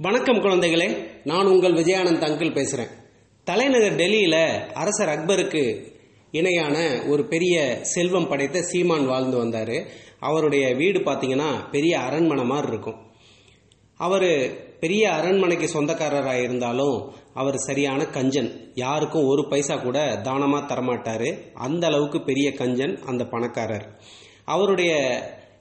வணக்கம் குழந்தைகளே நான் உங்கள் விஜயானந்த் அங்கிள் பேசுகிறேன் தலைநகர் டெல்லியில் அரசர் அக்பருக்கு இணையான ஒரு பெரிய செல்வம் படைத்த சீமான் வாழ்ந்து வந்தார். அவருடைய வீடு பார்த்தீங்கன்னா பெரிய அரண்மனை மாதிரி இருக்கும். அவர் பெரிய அரண்மனைக்கு சொந்தக்காரராக இருந்தாலும் அவர் சரியான கஞ்சன். யாருக்கும் ஒரு பைசா கூட தானமாக தரமாட்டார். அந்த அளவுக்கு பெரிய கஞ்சன் அந்த பணக்காரர். அவருடைய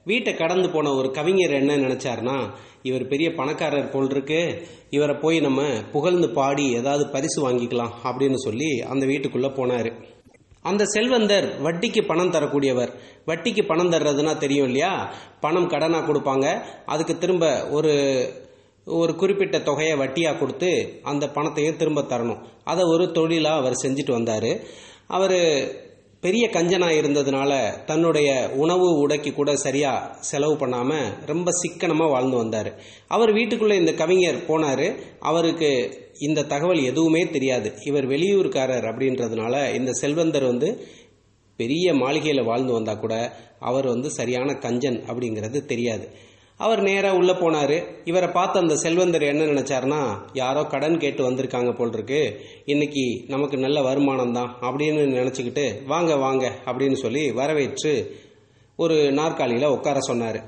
வீட்டை கடந்து போன ஒரு கவிஞர் என்ன நினைச்சாருன்னா இவர் பெரிய பணக்காரர் போல் இருக்கு இவரை போய் நம்ம புகழ்ந்து பாடி ஏதாவது பரிசு வாங்கிக்கலாம் அப்படின்னு சொல்லி அந்த வீட்டுக்குள்ள போனாரு. அந்த செல்வந்தர் வட்டிக்கு பணம் தரக்கூடியவர். வட்டிக்கு பணம் தர்றதுன்னா தெரியும் இல்லையா? பணம் கடனாக கொடுப்பாங்க. அதுக்கு திரும்ப ஒரு ஒரு குறிப்பிட்ட தொகையை வட்டியாக கொடுத்து அந்த பணத்தையும் திரும்ப தரணும். அதை ஒரு தொழிலாக அவர் செஞ்சுட்டு வந்தார். அவர் பெரிய கஞ்சனா இருந்ததுனால தன்னுடைய உணவு உடைக்கு கூட சரியா செலவு பண்ணாம ரொம்ப சிக்கனமா வாழ்ந்து வந்தார். அவர் வீட்டுக்குள்ள இந்த கவிஞர் போனாரு. அவருக்கு இந்த தகவல் எதுவுமே தெரியாது. இவர் வெளியூர்காரர் அப்படின்றதுனால இந்த செல்வந்தர் வந்து பெரிய மாளிகையில் வாழ்ந்து வந்தால் கூட அவர் வந்து சரியான கஞ்சன் அப்படிங்கிறது தெரியாது. அவர் நேராக உள்ளே போனார். இவரை பார்த்து அந்த செல்வந்தர் என்ன நினச்சாருன்னா யாரோ கடன் கேட்டு வந்திருக்காங்க போல் இருக்கு இன்னைக்கு நமக்கு நல்ல வருமானம் தான் அப்படின்னு நினச்சிக்கிட்டு வாங்க வாங்க அப்படின்னு சொல்லி வரவேற்று ஒரு நாற்காலியில் உட்கார சொன்னார்.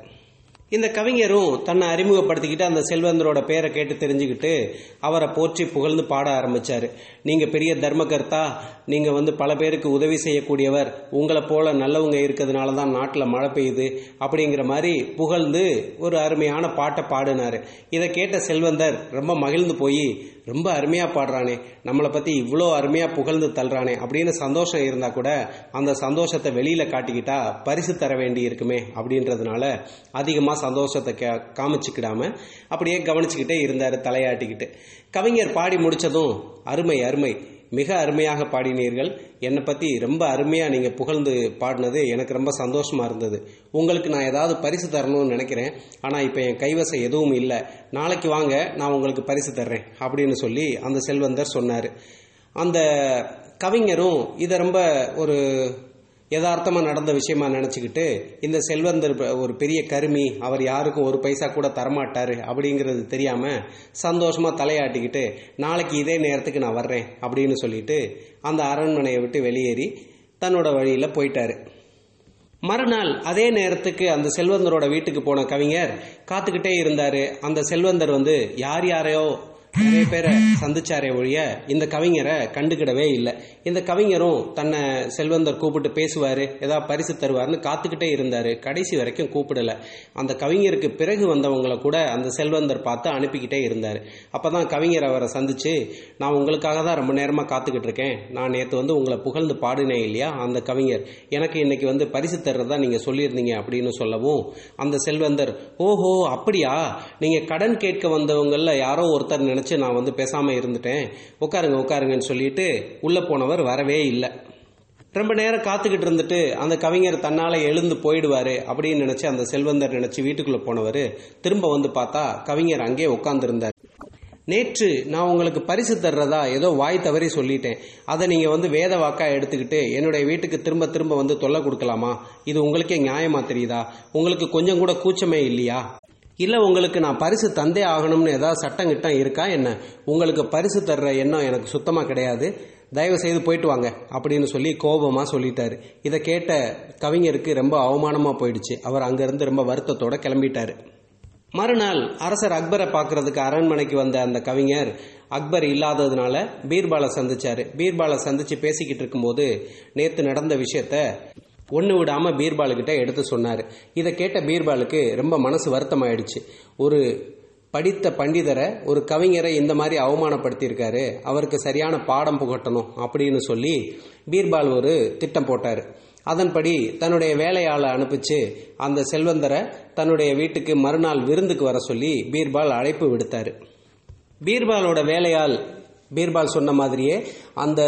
இந்த கவிஞரும் தன்னை அறிமுகப்படுத்திக்கிட்டு அந்த செல்வந்தரோட பேரை கேட்டு தெரிஞ்சுக்கிட்டு அவரை போற்றி புகழ்ந்து பாட ஆரம்பிச்சாரு. நீங்க பெரிய தர்மகர்த்தா நீங்க வந்து பல பேருக்கு உதவி செய்யக்கூடியவர் உங்களை போல நல்லவங்க இருக்கிறதுனால தான் நாட்டில் மழை பெய்யுது அப்படிங்கிற மாதிரி புகழ்ந்து ஒரு அருமையான பாட்டை பாடினாரு. இதை கேட்ட செல்வந்தர் ரொம்ப மகிழ்ந்து போய் ரொம்ப அருமையாக பாடுறானே. நம்மளை பற்றி இவ்வளோ அருமையாக புகழ்ந்து தள்ளுறானே. அப்படின்னு சந்தோஷம் இருந்தால் கூட அந்த சந்தோஷத்தை வெளியில் காட்டிக்கிட்டா பரிசு தர வேண்டி இருக்குமே அப்படின்றதுனால அதிகமாக சந்தோஷத்தை கே காமிச்சிக்கிடாமல் அப்படியே கவனிச்சுக்கிட்டே இருந்தார் தலையாட்டிக்கிட்டு. கவிஞர் பாடி முடிச்சதும் அருமை அருமை. மிக அருமையாக பாடினீர்கள். என்னை பத்தி ரொம்ப அருமையா நீங்க புகழ்ந்து பாடினது எனக்கு ரொம்ப சந்தோஷமா இருந்தது. உங்களுக்கு நான் ஏதாவது பரிசு தரணும்னு நினைக்கிறேன். ஆனா இப்ப என் கைவசம் எதுவும் இல்லை. நாளைக்கு வாங்க நான் உங்களுக்கு பரிசு தர்றேன் அப்படின்னு சொல்லி அந்த செல்வந்தர் சொன்னார். அந்த கவிஞரும் இதை ரொம்ப ஒரு யதார்த்தமாக நடந்த விஷயமா நினச்சிக்கிட்டு இந்த செல்வந்தர் ஒரு பெரிய கருமி அவர் யாருக்கும் ஒரு பைசா கூட தரமாட்டார் அப்படிங்கிறது தெரியாமல் சந்தோஷமாக தலையாட்டிக்கிட்டு நாளைக்கு இதே நேரத்துக்கு நான் வர்றேன் அப்படின்னு சொல்லிட்டு அந்த அரண்மனையை விட்டு வெளியேறி தன்னோட வழியில் போயிட்டார். மறுநாள் அதே நேரத்துக்கு அந்த செல்வந்தரோட வீட்டுக்கு போன கவிஞர் காத்துக்கிட்டே இருந்தார். அந்த செல்வந்தர் வந்து யார் யாரையோ நிறைய பேரை சந்திச்சாரே ஒழிய இந்த கவிஞரை கண்டுக்கிடவே இல்லை. இந்த கவிஞரும் தன்னை செல்வந்தர் கூப்பிட்டு பேசுவாரு ஏதாவது பரிசு தருவார்னு காத்துக்கிட்டே இருந்தாரு. கடைசி வரைக்கும் கூப்பிடல. அந்த கவிஞருக்கு பிறகு வந்தவங்களை கூட அந்த செல்வந்தர் பார்த்து அனுப்பிக்கிட்டே இருந்தாரு. அப்பதான் கவிஞர் அவரை சந்திச்சு நான் உங்களுக்காக தான் ரொம்ப நேரமா காத்துக்கிட்டு இருக்கேன். நான் நேற்று வந்து உங்களை புகழ்ந்து பாடினேன் இல்லையா அந்த கவிஞர். எனக்கு இன்னைக்கு வந்து பரிசு தர்றதா நீங்க சொல்லியிருந்தீங்க அப்படின்னு சொல்லவும் அந்த செல்வந்தர் ஓஹோ அப்படியா? நீங்க கடன் கேட்க வந்தவங்களில் யாரோ ஒருத்தர் நினச்சி நான் வந்து பேசாமல் இருந்துட்டேன். உட்காருங்க உட்காருங்கன்னு சொல்லிட்டு உள்ளே போனவர் வரவே இல்லை. ரொம்ப நேரம் காத்துக்கிட்டு இருந்துட்டு அந்த கவிஞர் தன்னால் எழுந்து போயிடுவாரு அப்படின்னு நினச்சி அந்த செல்வந்தர் நினச்சி வீட்டுக்குள்ளே போனவர் திரும்ப வந்து பார்த்தா கவிஞர் அங்கே உட்காந்துருந்தார் நேற்று நான் உங்களுக்கு பரிசு தர்றதா ஏதோ வாய் தவறி சொல்லிட்டேன். அதை நீங்கள் வந்து வேத வாக்காக எடுத்துக்கிட்டு என்னுடைய வீட்டுக்கு திரும்ப திரும்ப வந்து தொல்லை கொடுக்கலாமா? இது உங்களுக்கே நியாயமா தெரியுதா? உங்களுக்கு கொஞ்சம் கூட கூச்சமே இல்லையா? இல்லை உங்களுக்கு நான் பரிசு தந்தே ஆகணும்னு ஏதாவது சட்டம் கிட்டம் இருக்கா என்ன? உங்களுக்கு பரிசு தர்ற எண்ணம் எனக்கு சுத்தமாக கிடையாது. தயவு செய்து போயிட்டு வாங்க அப்படின்னு சொல்லி கோபமாக சொல்லிட்டாரு. இதை கேட்ட கவிஞருக்கு ரொம்ப அவமானமாக போயிடுச்சு. அவர் அங்கேருந்து ரொம்ப வருத்தத்தோட கிளம்பிட்டாரு. மறுநாள் அரசர் அக்பரை பார்க்கறதுக்கு அரண்மனைக்கு வந்த அந்த கவிஞர் அக்பர் இல்லாததுனால பீர்பாலை சந்திச்சாரு. பீர்பாலை சந்திச்சு பேசிக்கிட்டு இருக்கும்போது நேற்று நடந்த விஷயத்த ஒன்று விடாமல் பீர்பாலுக்கிட்ட எடுத்து சொன்னார். இதை கேட்ட பீர்பாலுக்கு ரொம்ப மனசு வருத்தமாயிடுச்சு. ஒரு படித்த பண்டிதரை ஒரு கவிஞரை இந்த மாதிரி அவமானப்படுத்தியிருக்காரு. அவருக்கு சரியான பாடம் புகட்டணும் அப்படின்னு சொல்லி பீர்பால் ஒரு திட்டம் போட்டார். அதன்படி தன்னுடைய வேலையாளை அனுப்பிச்சு அந்த செல்வந்தரை தன்னுடைய வீட்டுக்கு மறுநாள் விருந்துக்கு வர சொல்லி பீர்பால் அழைப்பு விடுத்தார். பீர்பாலோட வேலையால் பீர்பால் சொன்ன மாதிரியே அந்த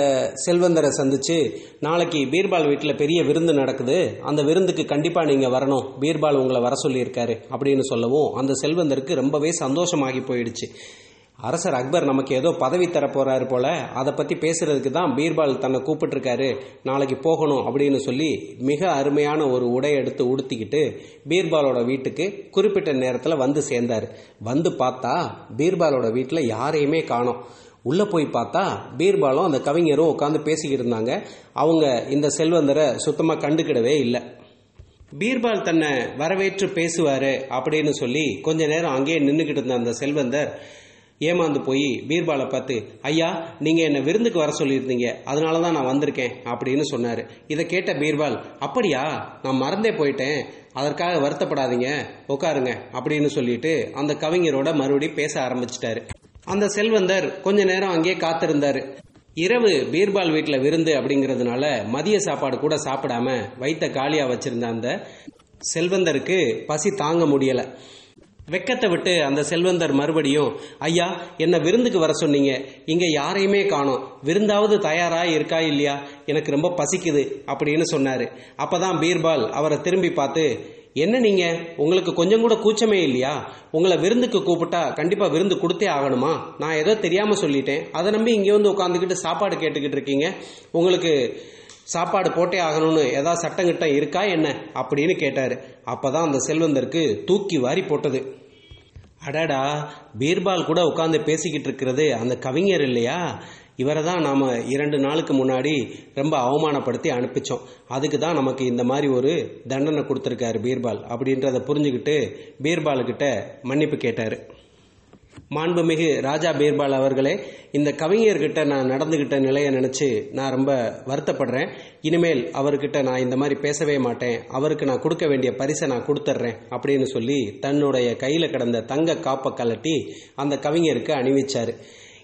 செல்வந்தரை சந்திச்சு நாளைக்கு பீர்பால் வீட்டில் பெரிய விருந்து நடக்குது. அந்த விருந்துக்கு கண்டிப்பாக நீங்கள் வரணும். பீர்பால் உங்களை வர சொல்லியிருக்காரு. அப்படின்னு சொல்லவும் அந்த செல்வந்தருக்கு ரொம்பவே சந்தோஷமாகி போயிடுச்சு. அரசர் அக்பர் நமக்கு ஏதோ பதவி தர போறாரு போல அதை பத்தி பேசுறதுக்கு தான் பீர்பால் தன்னை கூப்பிட்டுருக்காரு. நாளைக்கு போகணும். அப்படின்னு சொல்லி மிக அருமையான ஒரு உடை எடுத்து உடுத்திக்கிட்டு பீர்பாலோட வீட்டுக்கு குறிப்பிட்ட நேரத்தில் வந்து சேர்ந்தார். வந்து பார்த்தா பீர்பாலோட வீட்டில் யாரையுமே காணோம். உள்ளே போய் பார்த்தா பீர்பாலும் அந்த கவிஞரும் உட்காந்து பேசிக்கிட்டு இருந்தாங்க. அவங்க இந்த செல்வந்தரை சுத்தமாக கண்டுக்கிடவே இல்லை. பீர்பால் தன்னை வரவேற்று பேசுவார் அப்படின்னு சொல்லி கொஞ்ச நேரம் அங்கேயே நின்றுக்கிட்டு இருந்த அந்த செல்வந்தர் ஏமாந்து போய் பீர்பாலை பார்த்து ஐயா நீங்கள் என்னை விருந்துக்கு வர சொல்லியிருந்தீங்க. அதனால தான் நான் வந்திருக்கேன் அப்படின்னு சொன்னார். இதை கேட்ட பீர்பால் அப்படியா? நான் மறந்தே போயிட்டேன். அதற்காக வருத்தப்படாதீங்க. உட்காருங்க அப்படின்னு சொல்லிட்டு அந்த கவிஞரோட மறுபடியும் பேச ஆரம்பிச்சிட்டாரு. அந்த செல்வந்தர் கொஞ்ச நேரம் அங்கேயே காத்திருந்தாரு. இரவு பீர்பால் வீட்டில் விருந்து அப்படிங்கிறதுனால மதிய சாப்பாடு கூட சாப்பிடாம வைத்த காலியா வச்சிருந்த அந்த செல்வந்தருக்கு பசி தாங்க முடியல. வெக்கத்தை விட்டு அந்த செல்வந்தர் மறுபடியும் ஐயா என்ன விருந்துக்கு வர சொன்னீங்க. இங்க யாரையுமே காணோம். விருந்தாவது தயாரா இருக்கா இல்லையா? எனக்கு ரொம்ப பசிக்குது அப்படின்னு சொன்னாரு. அப்பதான் பீர்பால் அவரை திரும்பி பார்த்து என்ன நீங்க? உங்களுக்கு கொஞ்சம் கூட கூச்சமே இல்லையா? உங்களை விருந்துக்கு கூப்பிட்டா கண்டிப்பா விருந்து கொடுத்தே ஆகணுமா? நான் ஏதோ தெரியாம சொல்லிட்டேன். அதை நம்பி இங்கே வந்து உட்காந்துக்கிட்டு சாப்பாடு கேட்டுக்கிட்டு இருக்கீங்க. உங்களுக்கு சாப்பாடு போட்டே ஆகணும்னு ஏதாவது சட்டங்கிட்டம் இருக்கா என்ன? அப்படின்னு கேட்டாரு. அப்பதான் அந்த செல்வந்தருக்கு தூக்கி வாரி போட்டது. அடடா பீர்பால் கூட உட்காந்து பேசிக்கிட்டு இருக்கிறது அந்த கவிஞர் இல்லையா? இவரை தான் நாம் இரண்டு நாளுக்கு முன்னாடி ரொம்ப அவமானப்படுத்தி அனுப்பிச்சோம். அதுக்கு தான் நமக்கு இந்த மாதிரி ஒரு தண்டனை கொடுத்துருக்காரு பீர்பால். அப்படின்றத புரிஞ்சுக்கிட்டு பீர்பாலுக்கிட்ட மன்னிப்பு கேட்டார். மாண்புமிகு ராஜா பீர்பால் அவர்களே இந்த கவிஞர்கிட்ட நான் நடந்துகிட்ட நிலையை நினச்சி நான் ரொம்ப வருத்தப்படுறேன். இனிமேல் அவர்கிட்ட நான் இந்த மாதிரி பேசவே மாட்டேன். அவருக்கு நான் கொடுக்க வேண்டிய பரிசை நான் கொடுத்துட்றேன் அப்படின்னு சொல்லி தன்னுடைய கையில் கிடந்த தங்க காப்பை கலட்டி அந்த கவிஞருக்கு அணிவிச்சார்.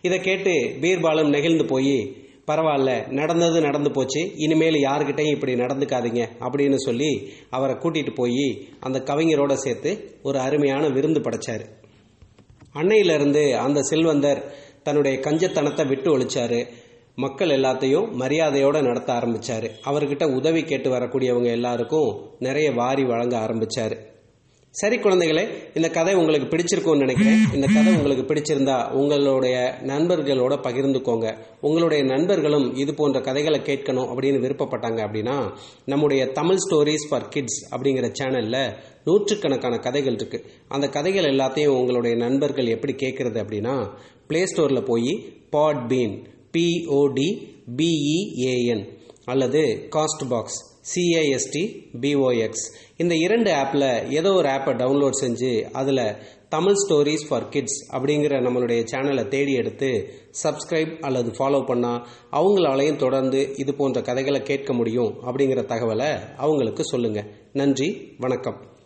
இதை கேட்டு பீர்பாலும் நெகிழ்ந்து போய் பரவாயில்ல நடந்தது நடந்து போச்சு இனிமேல் யாருக்கிட்டையும் இப்படி நடந்துக்காதீங்க அப்படின்னு சொல்லி அவரை கூட்டிகிட்டு போய் அந்த கவிஞரோட சேர்த்து ஒரு அருமையான விருந்து படைச்சார். அன்னையிலிருந்து அந்த செல்வந்தர் தன்னுடைய கஞ்சத்தனத்தை விட்டு ஒழிச்சாரு. மக்கள் எல்லாத்தையும் மரியாதையோடு நடத்த ஆரம்பித்தார் அவர்கிட்ட உதவி கேட்டு வரக்கூடியவங்க எல்லாருக்கும் நிறைய வாரி வழங்க ஆரம்பித்தார் சரி குழந்தைகளே இந்த கதை உங்களுக்கு பிடிச்சிருக்கும்னு நினைக்கிறேன். இந்த கதை உங்களுக்கு பிடிச்சிருந்தா உங்களுடைய நண்பர்களோட பகிர்ந்துக்கோங்க. உங்களுடைய நண்பர்களும் இது போன்ற கதைகளை கேட்கணும் அப்படின்னு விருப்பப்பட்டாங்க அப்படின்னா நம்முடைய தமிழ் ஸ்டோரிஸ் ஃபார் கிட்ஸ் அப்படிங்கிற சேனல்ல நூற்றுக்கணக்கான கதைகள் இருக்கு. அந்த கதைகள் எல்லாத்தையும் உங்களுடைய நண்பர்கள் எப்படி கேட்கறது அப்படின்னா பிளே ஸ்டோர்ல போய் Podbean P O D B E A N அல்லது Castbox C A S T B O X இந்த இரண்டு ஆப்பில் ஏதோ ஒரு ஆப்பை டவுன்லோட் செஞ்சு அதில் தமிழ் ஸ்டோரிஸ் ஃபார் கிட்ஸ் அப்படிங்கிற நம்மளுடைய சேனலை தேடி எடுத்து சப்ஸ்கிரைப் அல்லது ஃபாலோ பண்ணால் அவங்களாலையும் தொடர்ந்து இது போன்ற கதைகளை கேட்க முடியும் அப்படிங்கிற தகவலை அவங்களுக்கு சொல்லுங்கள் நன்றி வணக்கம்.